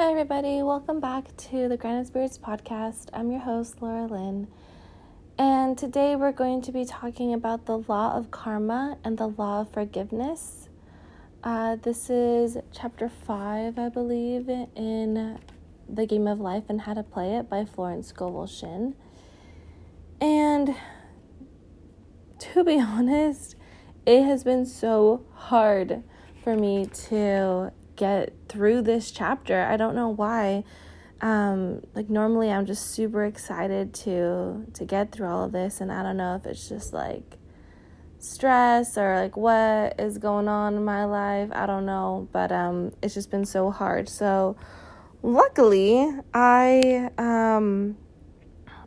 Hi, everybody. Welcome back to the Grounded Spirits podcast. I'm your host, Laura Lynn. And today we're going to be talking about the law of karma and the law of forgiveness. Uh, this is chapter 5, I believe, in The Game of Life and How to Play It by Florence Scovel Shinn. And to be honest, it has been so hard for me to get through this chapter. I don't know why. Um, like normally I'm just super excited to to get through all of this and I don't know if it's just like stress or like what is going on in my life. I don't know, but um it's just been so hard. So luckily, I um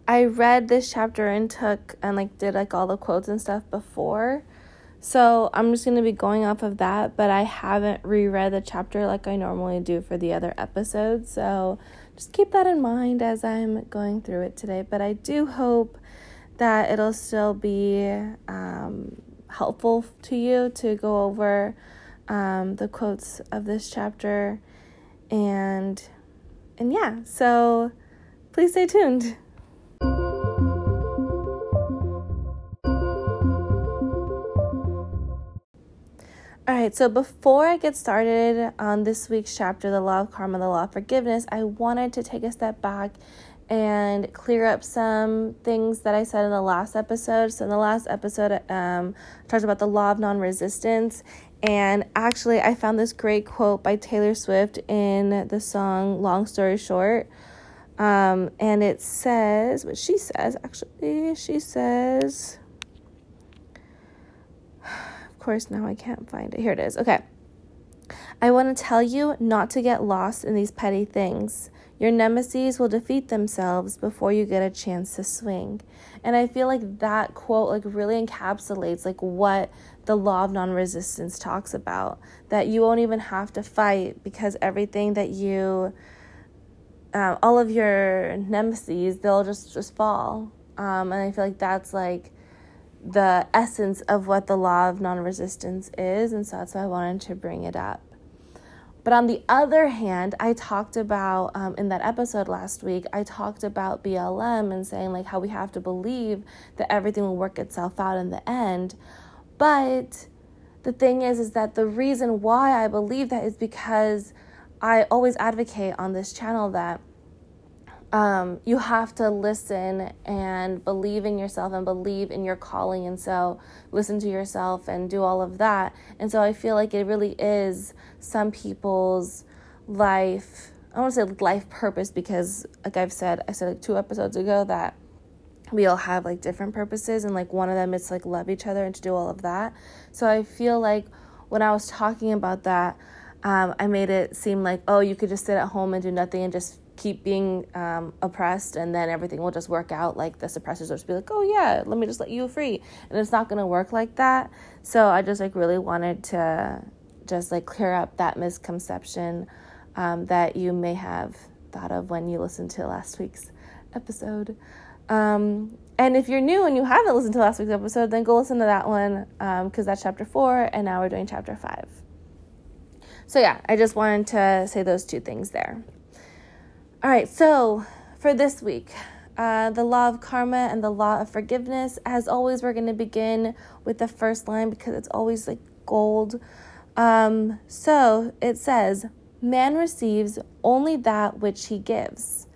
I read this chapter and took and like did like all the quotes and stuff before. So I'm just going to be going off of that, but I haven't reread the chapter like I normally do for the other episodes. So just keep that in mind as I'm going through it today. But I do hope that it'll still be um, helpful to you to go over um, the quotes of this chapter and and yeah so please stay tuned All right, so before I get started on this week's chapter, The Law of Karma, The Law of Forgiveness, I wanted to take a step back and clear up some things that I said in the last episode. So, in the last episode, um, I talked about the law of non resistance. And actually, I found this great quote by Taylor Swift in the song Long Story Short. Um, and it says, what she says, actually, she says, course, now I can't find it. Here it is. Okay. I want to tell you not to get lost in these petty things. Your nemesis will defeat themselves before you get a chance to swing. And I feel like that quote like really encapsulates like what the law of non-resistance talks about that you won't even have to fight because everything that you um, all of your nemesis they'll just just fall um, and i feel like that's like the essence of what the law of non resistance is, and so that's why I wanted to bring it up. But on the other hand, I talked about um, in that episode last week, I talked about BLM and saying like how we have to believe that everything will work itself out in the end. But the thing is, is that the reason why I believe that is because I always advocate on this channel that um, you have to listen and believe in yourself and believe in your calling. And so, listen to yourself and do all of that. And so, I feel like it really is some people's life. I want to say life purpose because, like I've said, I said like two episodes ago that we all have like different purposes, and like one of them is like love each other and to do all of that. So, I feel like when I was talking about that, um, I made it seem like, oh, you could just sit at home and do nothing and just keep being um, oppressed and then everything will just work out like the suppressors will just be like oh yeah let me just let you free. And it's not going to work like that. So i just like really wanted to just like clear up that misconception um, that you may have thought of when you listened to last week's episode. Um, and if you're new and you haven't listened to last week's episode then go listen to that one because um, that's chapter four and now we're doing chapter five. So yeah i just wanted to say those two things there all right, so for this week, uh, the law of karma and the law of forgiveness. As always, we're going to begin with the first line because it's always like gold. Um, so it says, Man receives only that which he gives.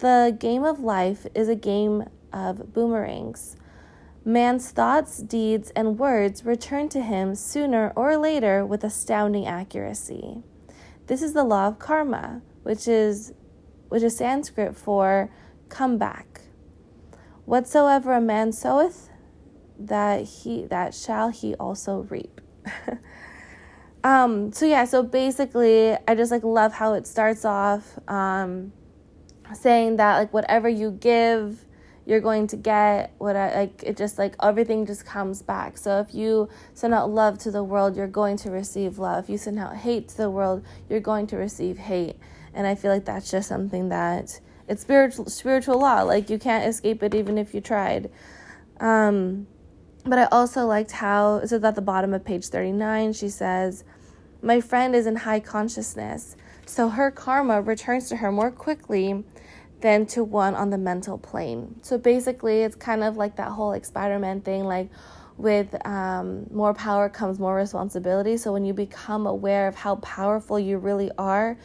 The game of life is a game of boomerangs. Man's thoughts, deeds, and words return to him sooner or later with astounding accuracy. This is the law of karma, which is which is Sanskrit for come back. Whatsoever a man soweth, that he that shall he also reap. um, so yeah, so basically I just like love how it starts off um, saying that like whatever you give you're going to get what I like it just like everything just comes back. So if you send out love to the world, you're going to receive love. If you send out hate to the world, you're going to receive hate and i feel like that's just something that it's spiritual spiritual law like you can't escape it even if you tried um, but i also liked how so at the bottom of page 39 she says my friend is in high consciousness So her karma returns to her more quickly than to one on the mental plane. So basically, it's kind of like that whole like Spider Man thing, like with um, more power comes more responsibility. So when you become aware of how powerful you really are,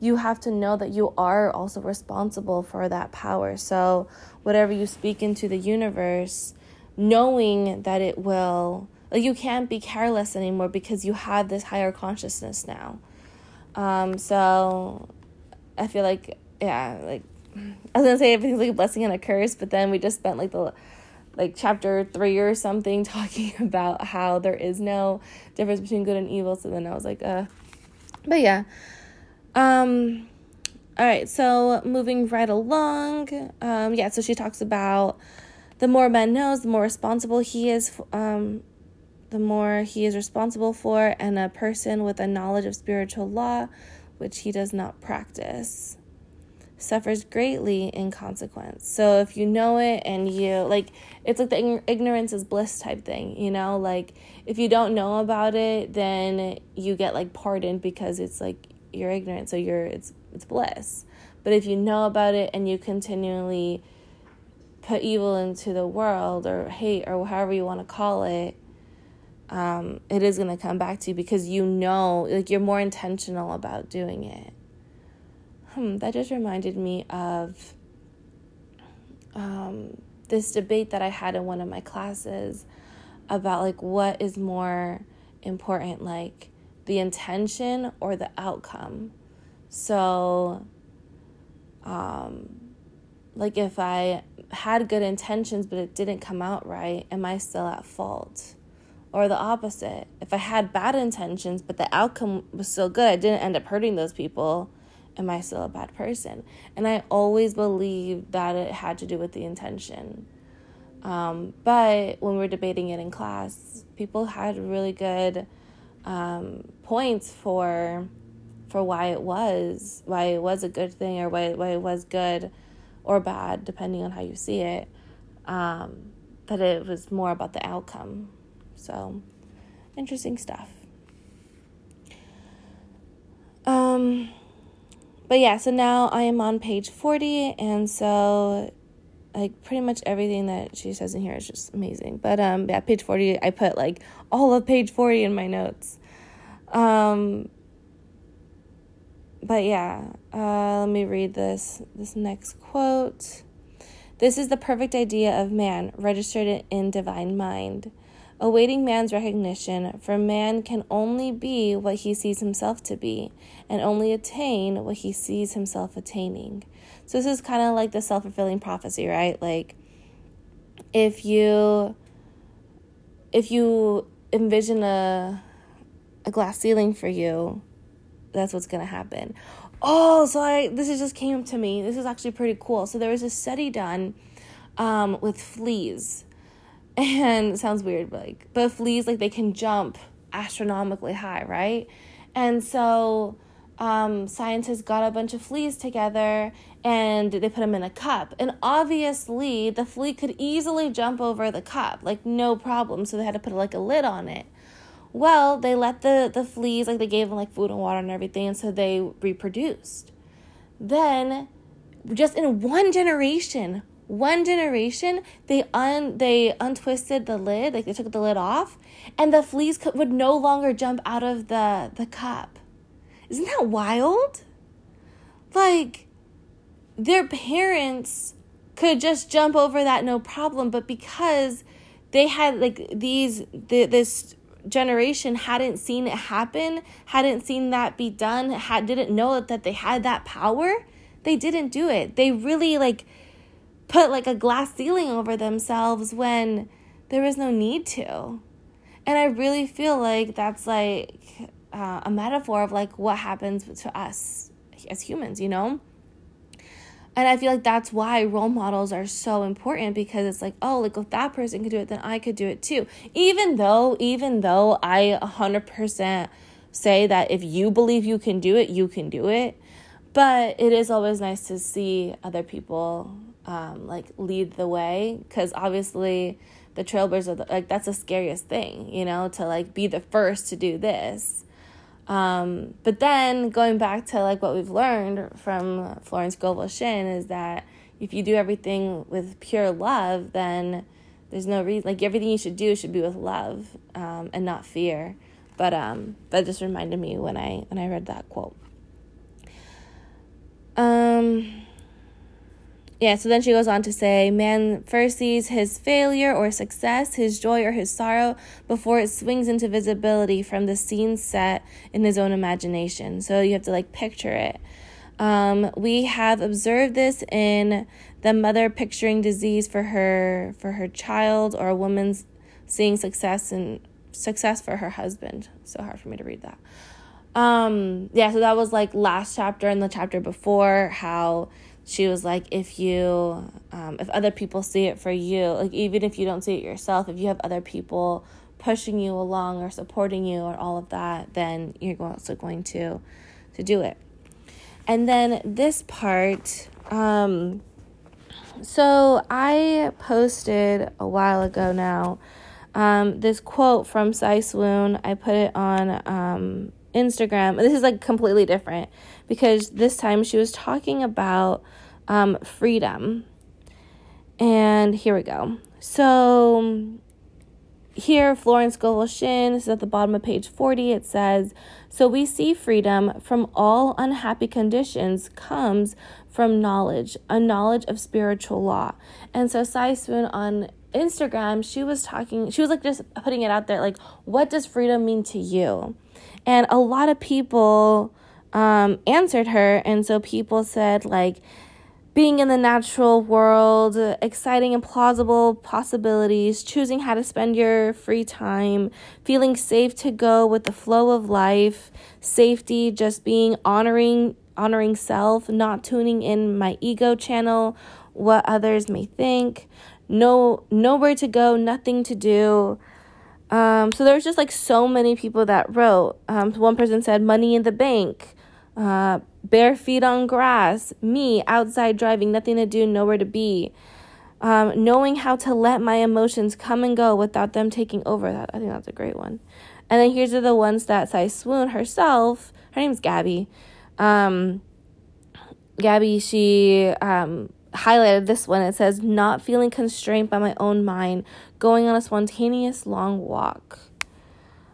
you have to know that you are also responsible for that power. So whatever you speak into the universe, knowing that it will, like you can't be careless anymore because you have this higher consciousness now. Um, so I feel like, yeah, like I was gonna say everything's like a blessing and a curse, but then we just spent like the like chapter three or something talking about how there is no difference between good and evil. So then I was like, uh, but yeah. Um, all right, so moving right along. Um, yeah, so she talks about the more man knows, the more responsible he is. Um, the more he is responsible for, and a person with a knowledge of spiritual law, which he does not practice suffers greatly in consequence. So if you know it and you like it's like the ignorance is bliss type thing, you know? Like if you don't know about it, then you get like pardoned because it's like you're ignorant, so you're it's it's bliss. But if you know about it and you continually put evil into the world or hate or however you want to call it, um, it is going to come back to you because you know, like, you're more intentional about doing it hmm, that just reminded me of um, this debate that I had in one of my classes about like what is more important, like the intention or the outcome. So, um, like if I had good intentions but it didn't come out right, am I still at fault? Or the opposite, if I had bad intentions but the outcome was still good, I didn't end up hurting those people, am I still a bad person? And I always believed that it had to do with the intention. Um, but when we were debating it in class, people had really good um, points for for why it was why it was a good thing or why why it was good or bad depending on how you see it. Um, but it was more about the outcome. So interesting stuff. Um, but yeah, so now I am on page 40, and so like pretty much everything that she says in here is just amazing. But um yeah, page 40, I put like all of page 40 in my notes. Um but yeah, uh, let me read this this next quote. This is the perfect idea of man, registered in divine mind awaiting man's recognition, for man can only be what he sees himself to be, and only attain what he sees himself attaining. So, this is kind of like the self fulfilling prophecy, right? Like, if you if you envision a a glass ceiling for you, that's what's gonna happen. Oh, so I this is just came to me. This is actually pretty cool. So there was a study done um, with fleas and it sounds weird but like but fleas like they can jump astronomically high right and so um, scientists got a bunch of fleas together and they put them in a cup. And obviously the flea could easily jump over the cup like no problem. So they had to put like a lid on it. Well they let the the fleas like they gave them like food and water and everything and so they reproduced. Then just in one generation one generation they un they untwisted the lid like they took the lid off and the fleas could, would no longer jump out of the the cup. Isn't that wild? Like their parents could just jump over that no problem but because they had like these the, this generation hadn't seen it happen hadn't seen that be done had didn't know that they had that power they didn't do it they really like put like a glass ceiling over themselves when there was no need to. And I really feel like that's like uh, a metaphor of like what happens to us as humans, you know? And I feel like that's why role models are so important because it's like, oh, like if that person could do it, then I could do it too. Even though, even though I 100% say that if you believe you can do it, you can do it. But it is always nice to see other people um, like lead the way because obviously the trailblazers are the, like that's the scariest thing you know to like be the first to do this Um, but then going back to like what we've learned from Florence Scovel Shinn is that if you do everything with pure love, then there's no reason like everything you should do should be with love um, and not fear. But um, it just reminded me when I when I read that quote. Um yeah, so then she goes on to say, Man first sees his failure or success, his joy or his sorrow, before it swings into visibility from the scene set in his own imagination. So you have to like picture it. Um, we have observed this in the mother picturing disease for her for her child, or a woman's seeing success and success for her husband. So hard for me to read that. Um, yeah, so that was like last chapter and the chapter before how she was like if you um, if other people see it for you like even if you don't see it yourself if you have other people pushing you along or supporting you or all of that then you're also going to to do it and then this part um so i posted a while ago now um, this quote from Sai Swoon. I put it on um, Instagram. This is like completely different because this time she was talking about um, freedom. And here we go. So here, Florence Shinn, this is at the bottom of page 40, it says, So we see freedom from all unhappy conditions comes from knowledge, a knowledge of spiritual law. And so Sai Swoon on Instagram, she was talking, she was like just putting it out there, like, what does freedom mean to you? And a lot of people um, answered her. And so people said, like, being in the natural world, exciting and plausible possibilities, choosing how to spend your free time, feeling safe to go with the flow of life, safety, just being honoring honoring self, not tuning in my ego channel, what others may think, no nowhere to go, nothing to do. Um, so there was just like so many people that wrote. Um, one person said money in the bank, uh, bare feet on grass, me outside driving, nothing to do, nowhere to be. Um, knowing how to let my emotions come and go without them taking over. That I think that's a great one. And then here's the ones that Sai Swoon herself. Her name's Gabby. Um, Gabby, she um, highlighted this one. It says, "Not feeling constrained by my own mind, going on a spontaneous long walk."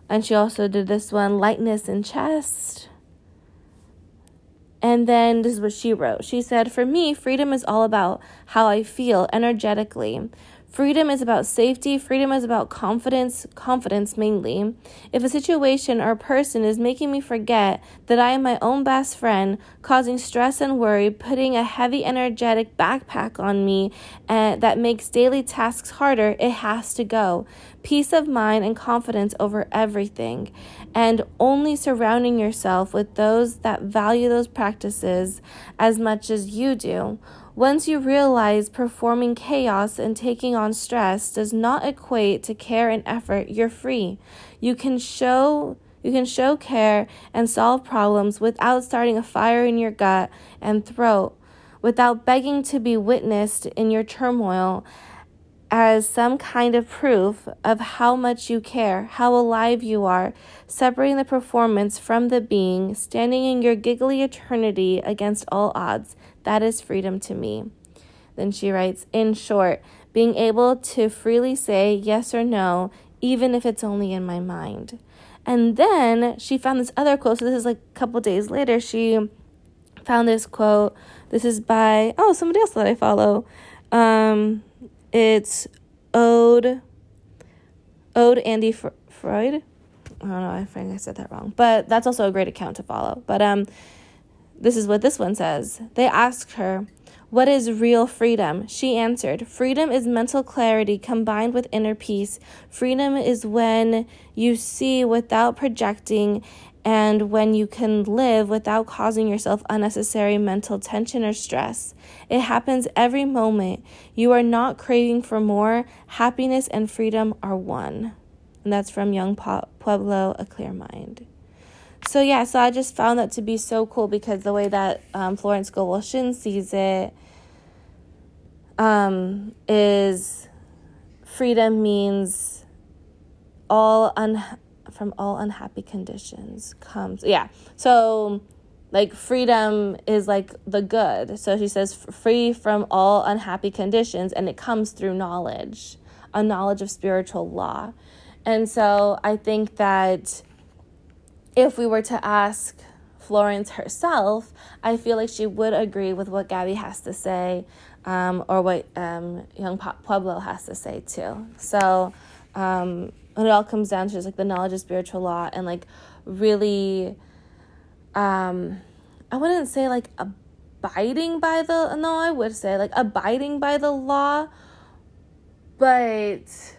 And she also did this one, lightness in chest. And then this is what she wrote. She said, For me, freedom is all about how I feel energetically. Freedom is about safety. Freedom is about confidence, confidence mainly. If a situation or person is making me forget that I am my own best friend, causing stress and worry, putting a heavy, energetic backpack on me uh, that makes daily tasks harder, it has to go. Peace of mind and confidence over everything. And only surrounding yourself with those that value those practices as much as you do. Once you realize performing chaos and taking on stress does not equate to care and effort, you're free. You can show you can show care and solve problems without starting a fire in your gut and throat, without begging to be witnessed in your turmoil as some kind of proof of how much you care, how alive you are, separating the performance from the being, standing in your giggly eternity against all odds. That is freedom to me. Then she writes, in short, being able to freely say yes or no, even if it's only in my mind. And then she found this other quote. So this is like a couple days later. She found this quote. This is by oh somebody else that I follow. Um, it's Ode Ode Andy Fr- Freud. I don't know. I think I said that wrong, but that's also a great account to follow. But um, this is what this one says. They asked her, What is real freedom? She answered, Freedom is mental clarity combined with inner peace. Freedom is when you see without projecting and when you can live without causing yourself unnecessary mental tension or stress. It happens every moment. You are not craving for more. Happiness and freedom are one. And that's from Yung Pueblo, A Clear Mind so yeah, so I just found that to be so cool because the way that um, Florence Shinn sees it um, is freedom means all un from all unhappy conditions comes yeah. So like freedom is like the good. So she says free from all unhappy conditions and it comes through knowledge a knowledge of spiritual law. And so i think that if we were to ask florence herself i feel like she would agree with what gabby has to say um, or what um, yung pueblo has to say too. So um, it all comes down to just like the knowledge of spiritual law and like really um i wouldn't say like abiding by the no i would say like abiding by the law but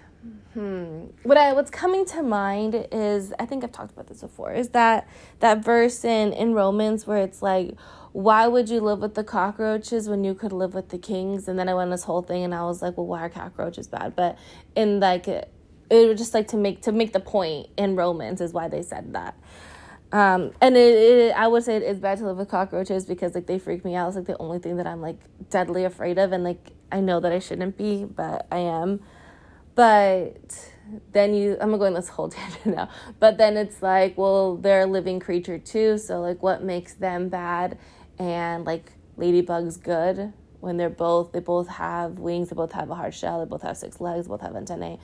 hmm what i what's coming to mind is i think i've talked about this before is that that verse in in romans where it's like why would you live with the cockroaches when you could live with the kings? And then i went this whole thing and i was like well why are cockroaches bad? But in like it was just like to make to make the point in Romans is why they said that. Um, and it, it, I would say it's bad to live with cockroaches because like they freak me out. It's like the only thing that I'm like deadly afraid of, and like I know that I shouldn't be, but I am. But then you, I'm going this whole tangent now. But then it's like, well, they're a living creature too. So like, what makes them bad, and like ladybugs good when they're both they both have wings, they both have a hard shell, they both have six legs, both have antennae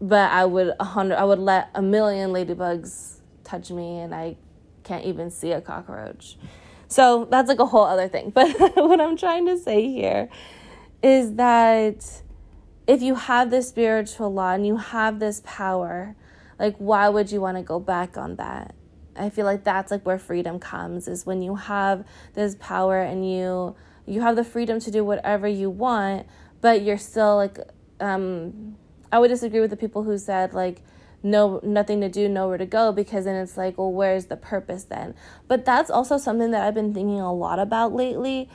but I would a hundred I would let a million ladybugs touch me and I can't even see a cockroach. So that's like a whole other thing. But what I'm trying to say here is that if you have this spiritual law and you have this power, like why would you want to go back on that? I feel like that's like where freedom comes is when you have this power and you you have the freedom to do whatever you want, but you're still like um I would disagree with the people who said like no nothing to do, nowhere to go because then it's like, well, where's the purpose then? But that's also something that I've been thinking a lot about lately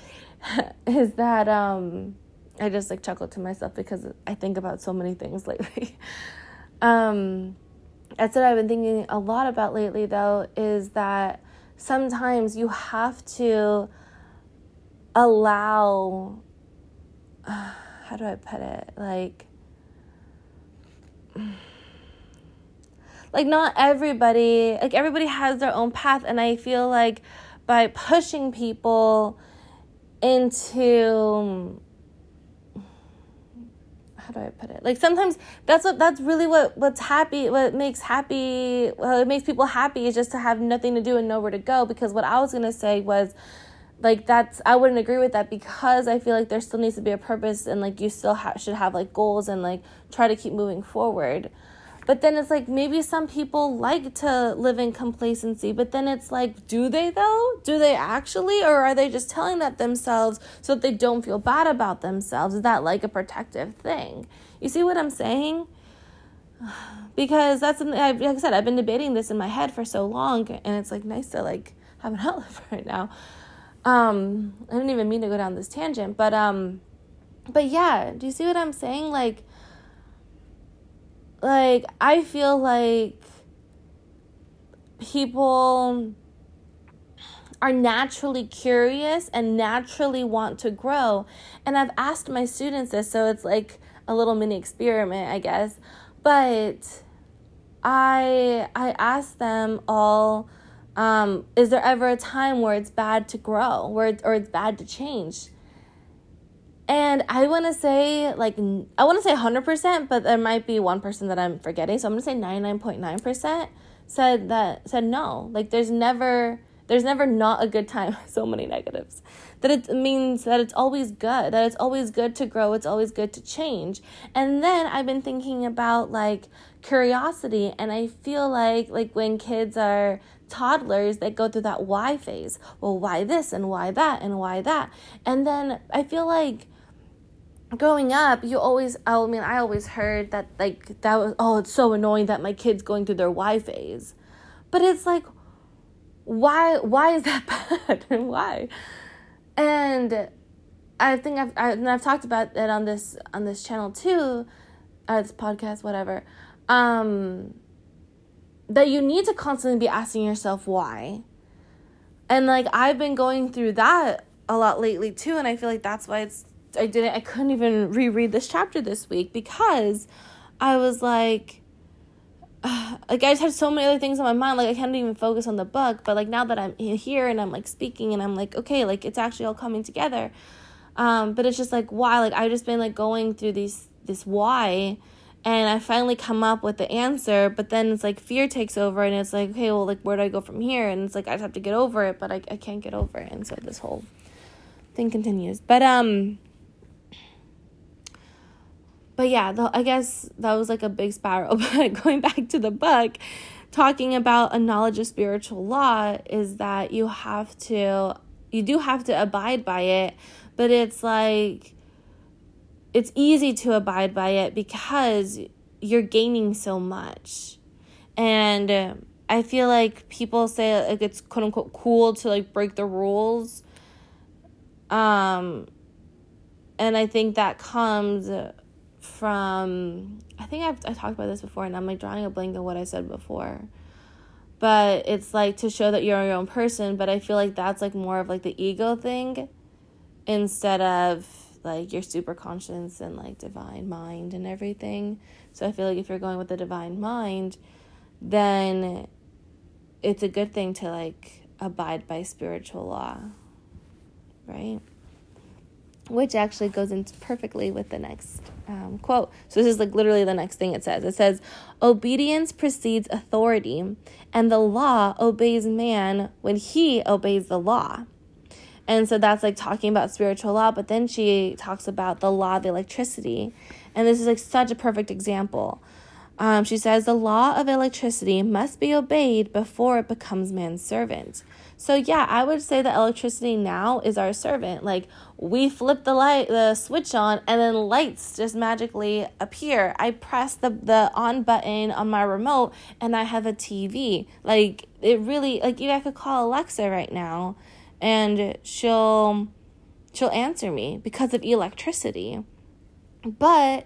is that um I just like chuckle to myself because I think about so many things lately. um that's what I've been thinking a lot about lately though is that sometimes you have to allow uh, how do I put it? Like like not everybody like everybody has their own path and i feel like by pushing people into how do i put it? Like sometimes that's what that's really what what's happy what makes happy well, it makes people happy is just to have nothing to do and nowhere to go because what i was going to say was like that's i wouldn't agree with that because i feel like there still needs to be a purpose and like you still ha- should have like goals and like try to keep moving forward. But then it's like maybe some people like to live in complacency but then it's like do they though? Do they actually? Or are they just telling that themselves so that they don't feel bad about themselves? Is that like a protective thing? You see what i'm saying? Because that's something I, like i said i've been debating this in my head for so long and it's like nice to like have an outlet right now um i didn't even mean to go down this tangent but um but yeah do you see what i'm saying? Like like i feel like people are naturally curious and naturally want to grow. And i've asked my students this so it's like a little mini experiment i guess. But i i asked them all um, is there ever a time where it's bad to grow, where it's, or it's bad to change? And I want to say like I want to say 100%, but there might be one person that I'm forgetting. So I'm going to say 99.9% said that said no. Like there's never there's never not a good time. so many negatives. That it means that it's always good. That it's always good to grow. It's always good to change. And then I've been thinking about like curiosity and I feel like like when kids are toddlers that go through that why phase. Well, why this and why that and why that? And then I feel like growing up, you always, I mean, I always heard that, like, that was, oh, it's so annoying that my kid's going through their why phase. But it's like, why, why is that bad? and why? And I think I've, I, and I've talked about it on this, on this channel too, uh, this podcast, whatever. Um, that you need to constantly be asking yourself why. And like I've been going through that a lot lately too and I feel like that's why it's I didn't I couldn't even reread this chapter this week because I was like uh, like I just had so many other things on my mind. Like I can't even focus on the book. But like now that I'm here and I'm like speaking and I'm like, okay, like it's actually all coming together. Um, but it's just like why? Like I've just been like going through these this why and I finally come up with the answer, but then it's like fear takes over and it's like, okay, well like where do I go from here? And it's like I just have to get over it, but I I can't get over it. And so this whole thing continues. But um but yeah, the, I guess that was like a big spiral. But going back to the book, talking about a knowledge of spiritual law is that you have to, you do have to abide by it, but it's like, it's easy to abide by it because you're gaining so much. And I feel like people say like it's quote unquote cool to like break the rules. Um, and I think that comes from I think I've I talked about this before and I'm like drawing a blank on what I said before. But it's like to show that you're your own person, but I feel like that's like more of like the ego thing instead of like your super conscience and like divine mind and everything. So I feel like if you're going with the divine mind, then it's a good thing to like abide by spiritual law. Right? which actually goes into perfectly with the next um, quote. So this is like literally the next thing it says. It says, "Obedience precedes authority, and the law obeys man when he obeys the law." And so that's like talking about spiritual law, but then she talks about the law of electricity, and this is like such a perfect example. Um, she says the law of electricity must be obeyed before it becomes man's servant. So yeah, I would say that electricity now is our servant. Like we flip the light the switch on and then lights just magically appear. I press the the on button on my remote and I have a TV. Like it really like you I could call Alexa right now and she'll she'll answer me because of electricity. But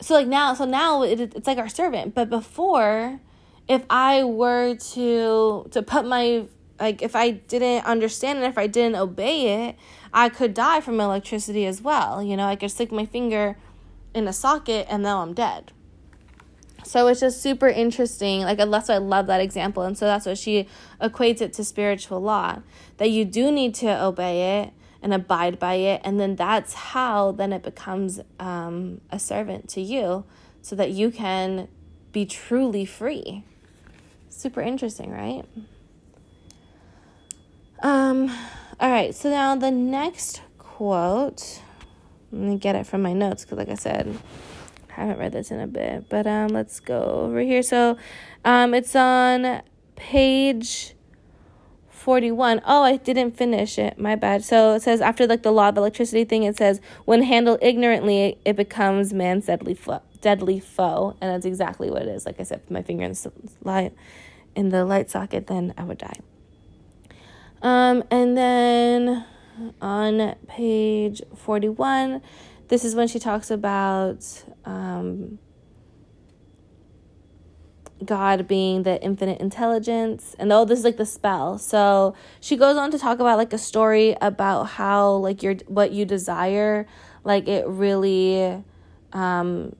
so like now so now it, it's like our servant, but before if I were to to put my like if I didn't understand it, if I didn't obey it, I could die from electricity as well. You know, I could stick my finger in a socket and now I'm dead. So it's just super interesting. Like that's why I love that example. And so that's what she equates it to spiritual law. That you do need to obey it and abide by it. And then that's how then it becomes um, a servant to you so that you can be truly free. Super interesting, right? Um, all right, so now the next quote, let me get it from my notes because, like I said, I haven't read this in a bit. But um, let's go over here. So, um, it's on page 41. Oh, I didn't finish it. My bad. So it says after like the law of electricity thing, it says when handled ignorantly, it becomes man's deadly foe. Deadly foe, and that's exactly what it is. Like I said, my finger in the light in the light socket, then I would die. Um, and then on page 41, this is when she talks about um, God being the infinite intelligence. And oh, this is like the spell. So she goes on to talk about like a story about how like your what you desire, like it really um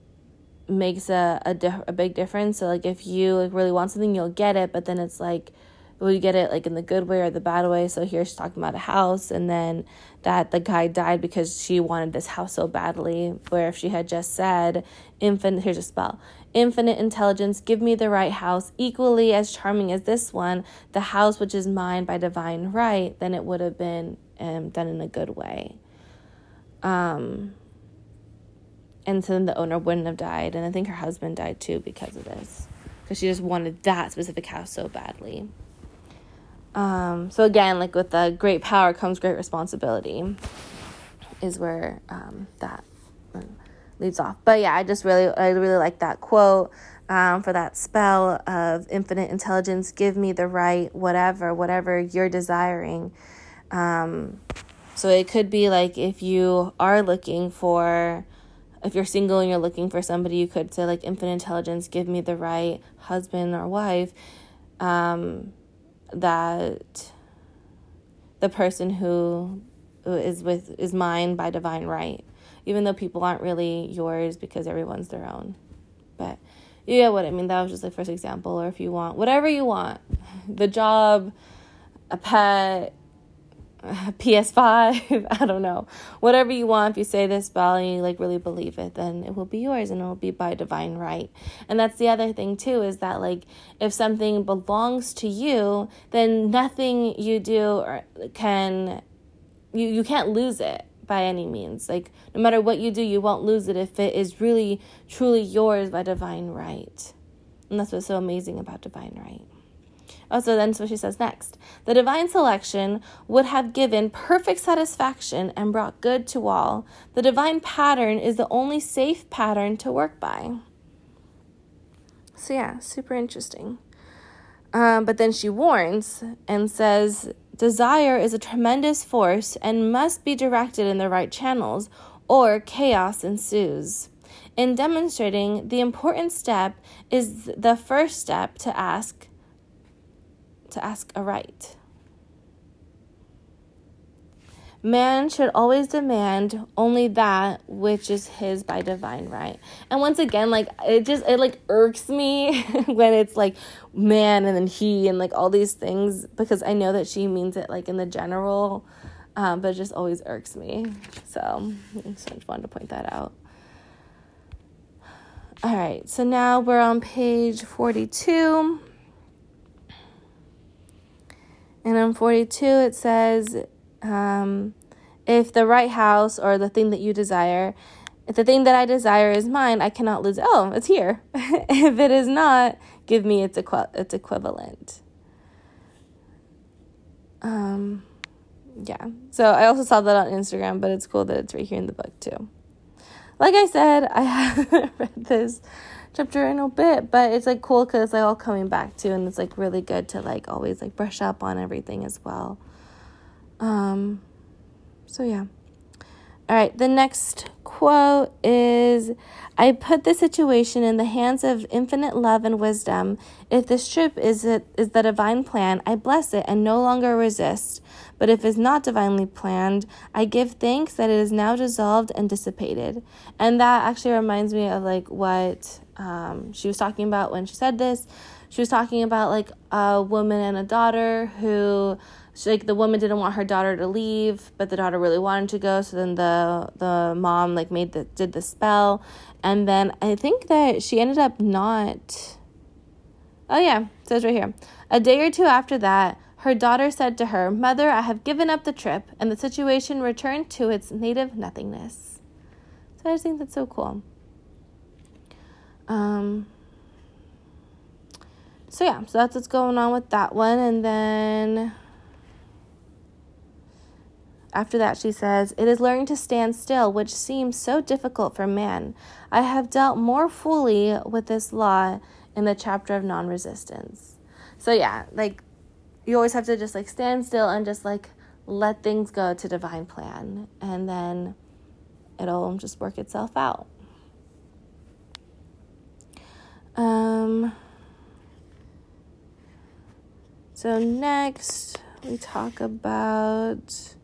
makes a a, a big difference. So like if you like really want something, you'll get it, but then it's like you get it like in the good way or the bad way? So here she's talking about a house, and then that the guy died because she wanted this house so badly. Where if she had just said, "Infinite," here's a spell. Infinite intelligence, give me the right house, equally as charming as this one, the house which is mine by divine right, then it would have been um, done in a good way. Um, and so then the owner wouldn't have died, and I think her husband died too because of this, because she just wanted that specific house so badly. Um, so again, like with the great power comes great responsibility, is where um, that leads off. But yeah, I just really, I really like that quote um, for that spell of infinite intelligence. Give me the right whatever, whatever you're desiring. Um, so it could be like if you are looking for, if you're single and you're looking for somebody, you could say like infinite intelligence, give me the right husband or wife. Um, that the person who is with is mine by divine right even though people aren't really yours because everyone's their own. But yeah, what I mean, that was just the first example, or if you want whatever you want, the job, a pet, PS5, I don't know, whatever you want. If you say this you like really believe it, then it will be yours and it will be by divine right. And that's the other thing too is that like if something belongs to you, then nothing you do can you you can't lose it by any means. Like, no matter what you do, you won't lose it if it is really, truly yours by divine right. And that's what's so amazing about divine right. Also, then, so she says next the divine selection would have given perfect satisfaction and brought good to all. The divine pattern is the only safe pattern to work by. So, yeah, super interesting. Um, but then she warns and says Desire is a tremendous force and must be directed in the right channels, or chaos ensues. In demonstrating, the important step is the first step to ask to ask aright. Man should always demand only that which is his by divine right. And once again, like it just it like irks me when it's like man and then he and like all these things because I know that she means it like in the general, um, but it just always irks me. So I just wanted to point that out. All right, so now we're on page 42. And on 42, it says, um, if the right house or the thing that you desire, if the thing that I desire is mine, I cannot lose. Oh, it's here. if it is not, give me its equi- its equivalent. Um, yeah. So I also saw that on Instagram, but it's cool that it's right here in the book too. Like I said, I haven't read this chapter in a bit, but it's like cool because it's like all coming back to, and it's like really good to like always like brush up on everything as well. Um, so yeah. All right, the next quote is I put the situation in the hands of infinite love and wisdom. If this trip is it is the divine plan, I bless it and no longer resist. But if it's not divinely planned, I give thanks that it is now dissolved and dissipated. And that actually reminds me of like what um, she was talking about when she said this. She was talking about like a woman and a daughter who she, like the woman didn't want her daughter to leave, but the daughter really wanted to go. So then the the mom like made the did the spell, and then I think that she ended up not. Oh yeah, says right here. A day or two after that, her daughter said to her, "Mother, I have given up the trip," and the situation returned to its native nothingness. So I just think that's so cool. Um. So yeah, so that's what's going on with that one, and then after that, she says, It is learning to stand still, which seems so difficult for man. I have dealt more fully with this law in the chapter of non resistance. So, yeah, like you always have to just like stand still and just like let things go to divine plan, and then it'll just work itself out. Um, so, next we talk about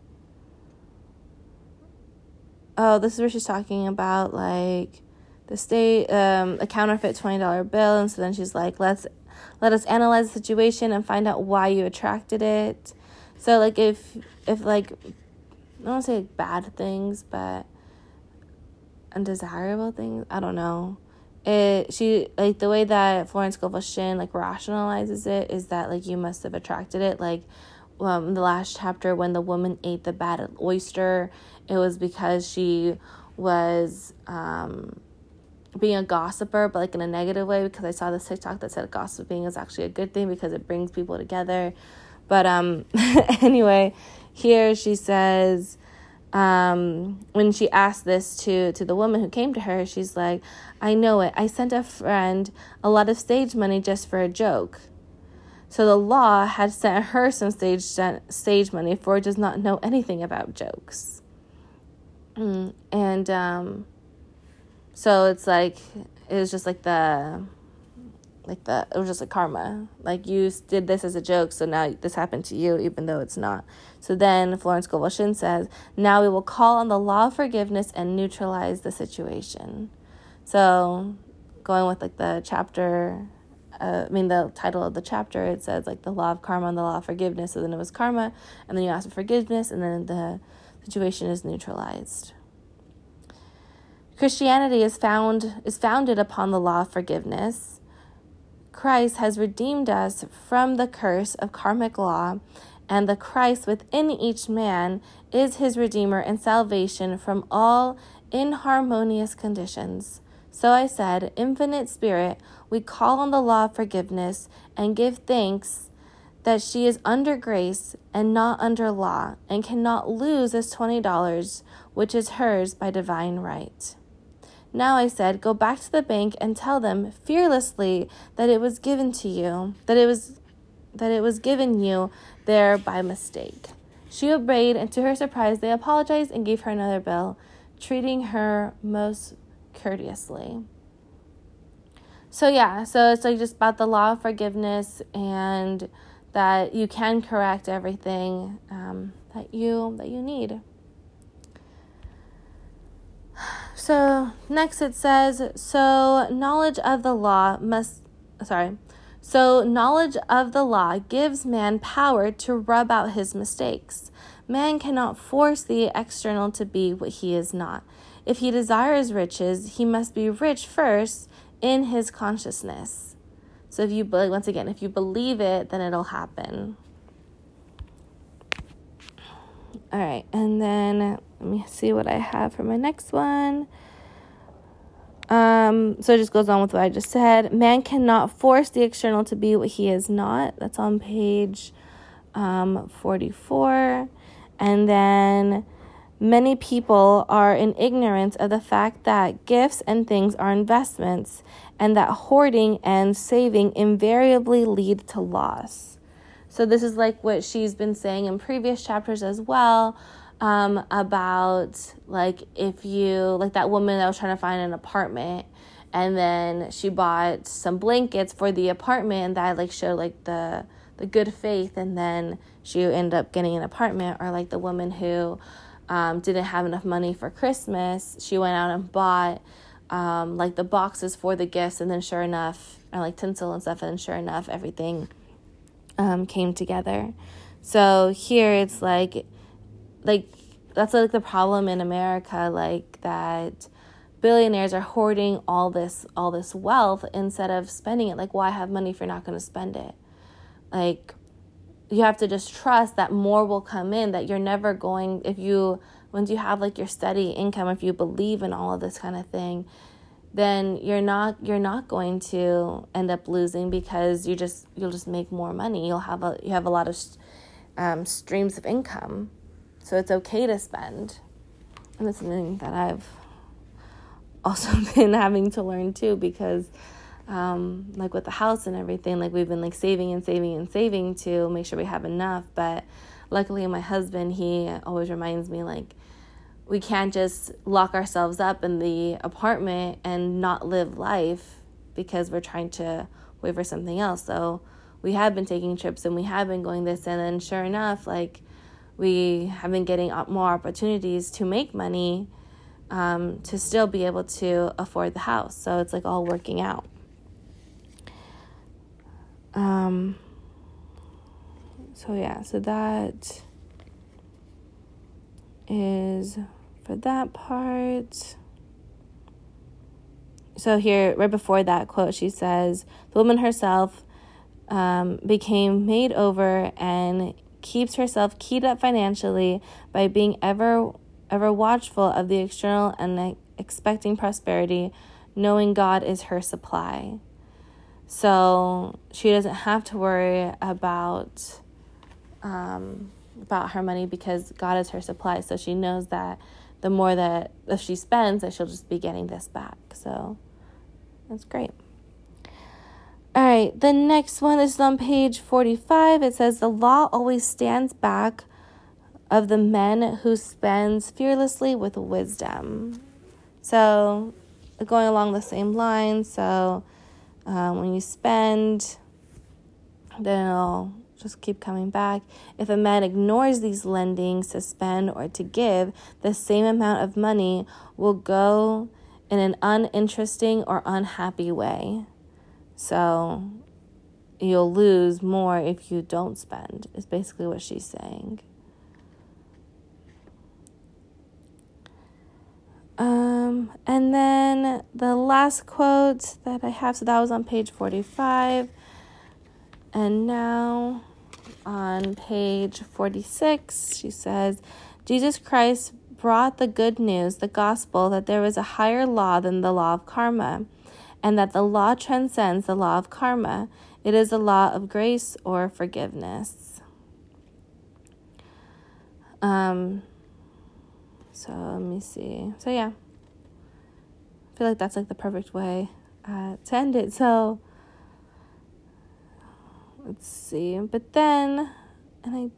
oh, this is where she's talking about like the state, um, a counterfeit twenty dollar bill, and so then she's like, let's let us analyze the situation and find out why you attracted it. So like if if like I don't say like bad things, but undesirable things. I don't know. It she like the way that Florence Scovel Shinn like rationalizes it is that like you must have attracted it like um, the last chapter when the woman ate the bad oyster it was because she was um, being a gossiper, but like in a negative way. Because I saw this TikTok that said gossiping is actually a good thing because it brings people together. But um, anyway, here she says um, when she asked this to to the woman who came to her, she's like, "I know it. I sent a friend a lot of stage money just for a joke." So the law had sent her some stage stage money, for does not know anything about jokes. Mm, and um, so it's like it was just like the like the it was just like karma like you did this as a joke so now this happened to you even though it's not so then florence Scovel Shinn says now we will call on the law of forgiveness and neutralize the situation so going with like the chapter, uh, I mean, the title of the chapter, it says like the law of karma and the law of forgiveness. So then it was karma, and then you ask for forgiveness, and then the situation is neutralized. Christianity is found is founded upon the law of forgiveness. Christ has redeemed us from the curse of karmic law, and the Christ within each man is his redeemer and salvation from all inharmonious conditions. So I said, Infinite Spirit, we call on the law of forgiveness and give thanks that she is under grace and not under law and cannot lose this $20, which is hers by divine right. Now I said, Go back to the bank and tell them fearlessly that it was given to you, that it was that it was given you there by mistake. She obeyed, and to her surprise, they apologized and gave her another bill, treating her most courteously. So yeah, so it's like just about the law of forgiveness and that you can correct everything um, that you that you need. So next it says, so knowledge of the law must, sorry, so knowledge of the law gives man power to rub out his mistakes. Man cannot force the external to be what he is not. If he desires riches, he must be rich first in his consciousness. So if you once again, if you believe it, then it'll happen. All right, and then let me see what I have for my next one. Um, so it just goes on with what I just said. Man cannot force the external to be what he is not. That's on page um, 44. And then many people are in ignorance of the fact that gifts and things are investments and that hoarding and saving invariably lead to loss. So, this is like what she's been saying in previous chapters as well um, about like if you like that woman that was trying to find an apartment and then she bought some blankets for the apartment that like showed like the the good faith and then she ended up getting an apartment or like the woman who um, didn't have enough money for christmas. She went out and bought um, like the boxes for the gifts. And then sure enough and like tinsel and stuff. And sure enough everything um, came together. So here it's like like that's like the problem in America like that billionaires are hoarding all this all this wealth instead of spending it. Like why have money if you're not going to spend it? Like you have to just trust that more will come in that you're never going if you once you have like your steady income if you believe in all of this kind of thing then you're not you're not going to end up losing because you just you'll just make more money you'll have a you have a lot of um, streams of income so it's okay to spend. And it's something that I've also been having to learn too because um, like with the house and everything, like we've been like saving and saving and saving to make sure we have enough. But luckily, my husband, he always reminds me like we can't just lock ourselves up in the apartment and not live life because we're trying to wait for something else. So we have been taking trips and we have been going this, and then sure enough, like we have been getting more opportunities to make money um, to still be able to afford the house. So it's like all working out. Um, so yeah, so that is for that part. So here, right before that quote, she says, The woman herself um, became made over and keeps herself keyed up financially by being ever ever watchful of the external and expecting prosperity, knowing God is her supply. So she doesn't have to worry about um, about her money because God is her supply. So she knows that the more that if she spends, that she'll just be getting this back. So that's great. All right, the next one is on page 45. It says, The law always stands back of the men who spends fearlessly with wisdom. So, going along the same line, so um, when you spend, then it'll just keep coming back. If a man ignores these lendings to spend or to give, the same amount of money will go in an uninteresting or unhappy way. So you'll lose more if you don't spend, is basically what she's saying. Um, and then the last quote that I have, so that was on page 45. And now on page 46, she says, Jesus Christ brought the good news, the gospel, that there is a higher law than the law of karma, and that the law transcends the law of karma. It is the law of grace or forgiveness. Um, so let me see. So yeah, I feel like that's like the perfect way uh, to end it. So let's see. But then, and I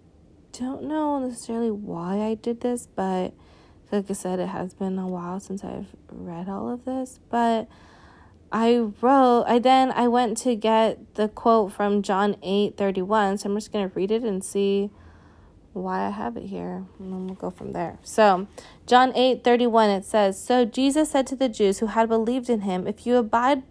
don't know necessarily why I did this, but like I said, it has been a while since I've read all of this. But I wrote, I then I went to get the quote from John eight thirty one. So I'm just gonna read it and see why I have it here. And we'll go from there. So, John 8 31, it says, So Jesus said to the Jews who had believed in him, If you abide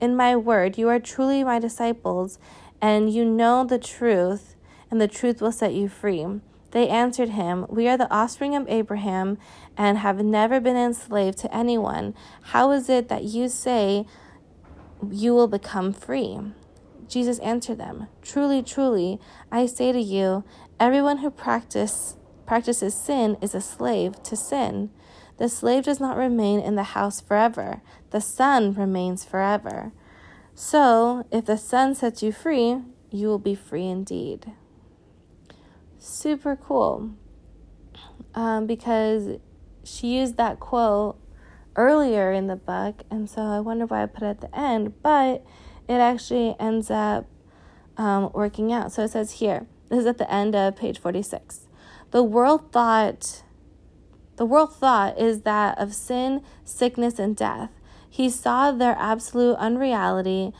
in my word, you are truly my disciples, and you know the truth, and the truth will set you free. They answered him, We are the offspring of Abraham and have never been enslaved to anyone. How is it that you say you will become free? Jesus answered them, Truly, truly, I say to you, everyone who practice, practices sin is a slave to sin. The slave does not remain in the house forever, the son remains forever. So, if the son sets you free, you will be free indeed. Super cool. Um, because she used that quote earlier in the book, and so I wonder why I put it at the end, but it actually ends up um, working out. So it says here, this is at the end of page 46. The world thought the world thought is that of sin, sickness, and death. He saw their absolute unreality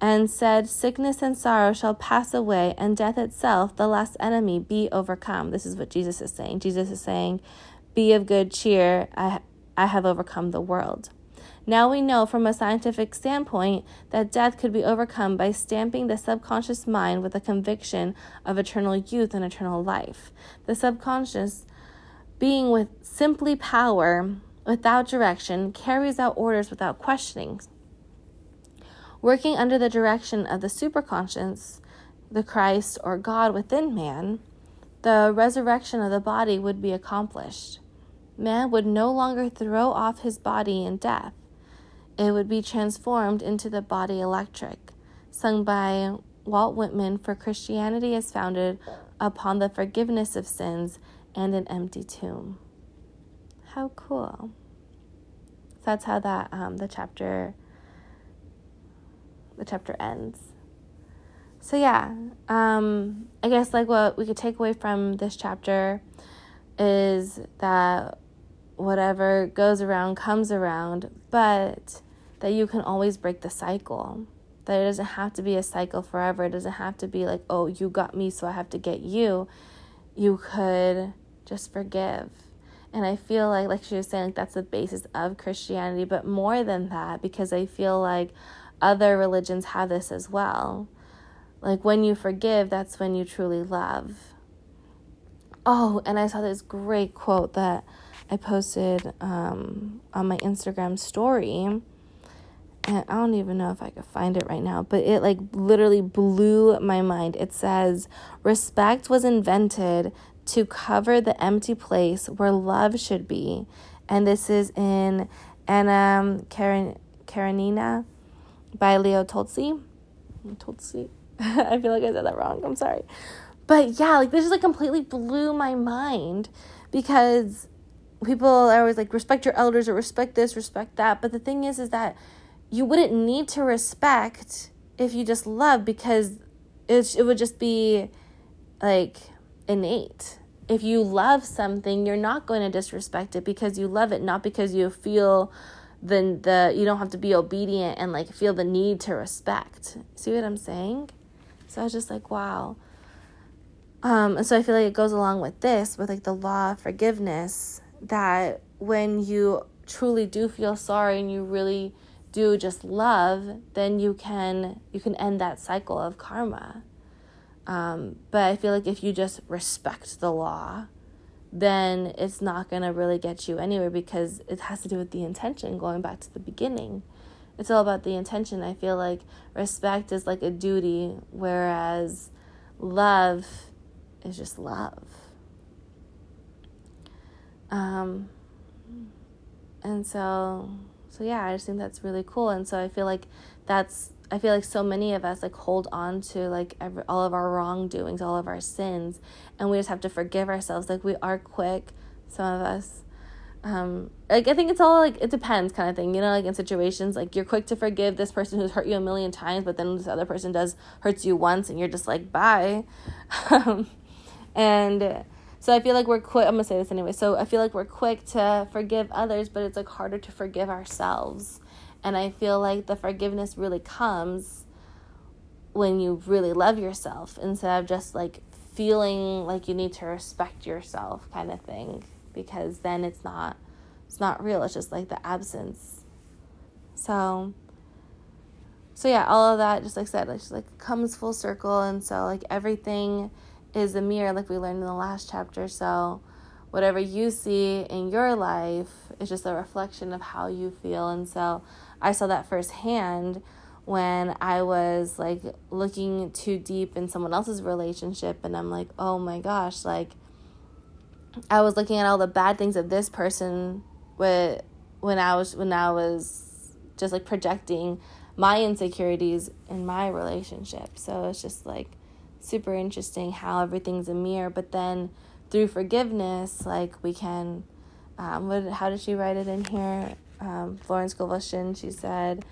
and said, Sickness and sorrow shall pass away, and death itself, the last enemy, be overcome. This is what Jesus is saying. Jesus is saying, Be of good cheer. I, I have overcome the world. Now we know from a scientific standpoint that death could be overcome by stamping the subconscious mind with a conviction of eternal youth and eternal life. The subconscious, being with simply power, without direction, carries out orders without questioning. Working under the direction of the superconscious, the Christ or God within man, the resurrection of the body would be accomplished. Man would no longer throw off his body in death it would be transformed into the body electric, sung by Walt Whitman for Christianity is founded upon the forgiveness of sins and an empty tomb. How cool. That's how that um, the chapter the chapter ends. So yeah, um, I guess like what we could take away from this chapter is that whatever goes around comes around, but that you can always break the cycle. That it doesn't have to be a cycle forever. It doesn't have to be like, oh, you got me, so I have to get you. You could just forgive. And I feel like, like she was saying, like that's the basis of Christianity, but more than that, because I feel like other religions have this as well. Like when you forgive, that's when you truly love. Oh, and I saw this great quote that I posted um, on my Instagram story and I don't even know if I could find it right now, but it like literally blew my mind. It says, Respect was invented to cover the empty place where love should be. And this is in Anna Karen, Karenina by Leo Tolstoy. Tolstoy. I feel like I said that wrong. I'm sorry. But yeah, like this just like completely blew my mind because people are always like respect your elders or respect this, respect that. But the thing is, is that you wouldn't need to respect if you just love because it, it would just be like innate. If you love something, you're not going to disrespect it because you love it, not because you feel the the you don't have to be obedient and like feel the need to respect. See what I'm saying? So I was just like, wow. Um, and so I feel like it goes along with this, with like the law of forgiveness, that when you truly do feel sorry and you really do just love, then you can you can end that cycle of karma. Um, but I feel like if you just respect the law, then it's not gonna really get you anywhere because it has to do with the intention. Going back to the beginning, it's all about the intention. I feel like respect is like a duty, whereas love is just love. Um, and so so yeah i just think that's really cool. And so i feel like that's i feel like so many of us like hold on to like every, all of our wrongdoings all of our sins and we just have to forgive ourselves. Like we are quick some of us. Um like i think it's all like it depends kind of thing you know like in situations like you're quick to forgive this person who's hurt you a million times but then this other person does hurts you once and you're just like bye. Um, and so I feel like we're quick. I'm gonna say this anyway. So I feel like we're quick to forgive others, but it's like harder to forgive ourselves. And I feel like the forgiveness really comes when you really love yourself instead of just like feeling like you need to respect yourself kind of thing because then it's not it's not real it's just like the absence so so yeah all of that just like said it's just like comes full circle and so like everything is a mirror, like we learned in the last chapter. So, whatever you see in your life is just a reflection of how you feel. And so, I saw that firsthand when I was like looking too deep in someone else's relationship, and I'm like, oh my gosh, like I was looking at all the bad things of this person with when I was when I was just like projecting my insecurities in my relationship. So it's just like super interesting how everything's a mirror, but then through forgiveness, like we can, um, what, how did she write it in here? Um, Florence Scovel she said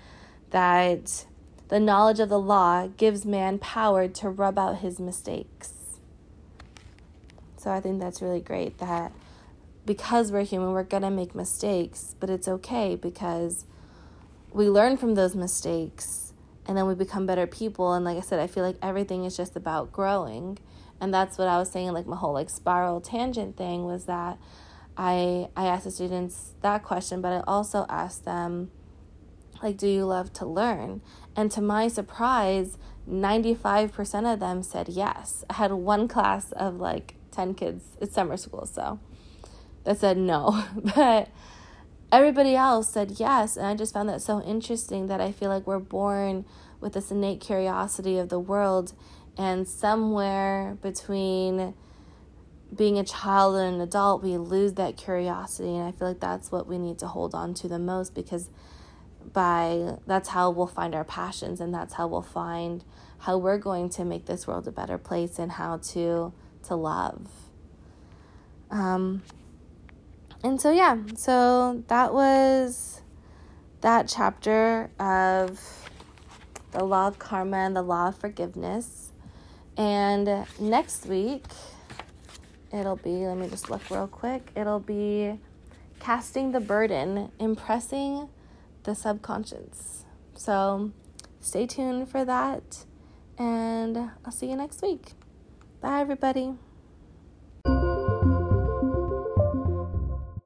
that the knowledge of the law gives man power to rub out his mistakes. So I think that's really great that because we're human, we're going to make mistakes, but it's okay because we learn from those mistakes and then we become better people. And like i said i feel like everything is just about growing. And that's what i was saying like my whole like spiral tangent thing was that i i asked the students that question but i also asked them like do you love to learn? And to my surprise 95% of them said yes. I had one class of like 10 kids. It's summer school so that said no. But everybody else said yes. And I just found that so interesting that I feel like we're born with this innate curiosity of the world. And somewhere between being a child and an adult, we lose that curiosity. And I feel like that's what we need to hold on to the most because by that's how we'll find our passions and that's how we'll find how we're going to make this world a better place and how to to love um and so yeah, so that was that chapter of the law of karma and the law of forgiveness. And next week, it'll be, let me just look real quick, it'll be casting the burden, impressing the subconscious. So stay tuned for that, and I'll see you next week. Bye, everybody.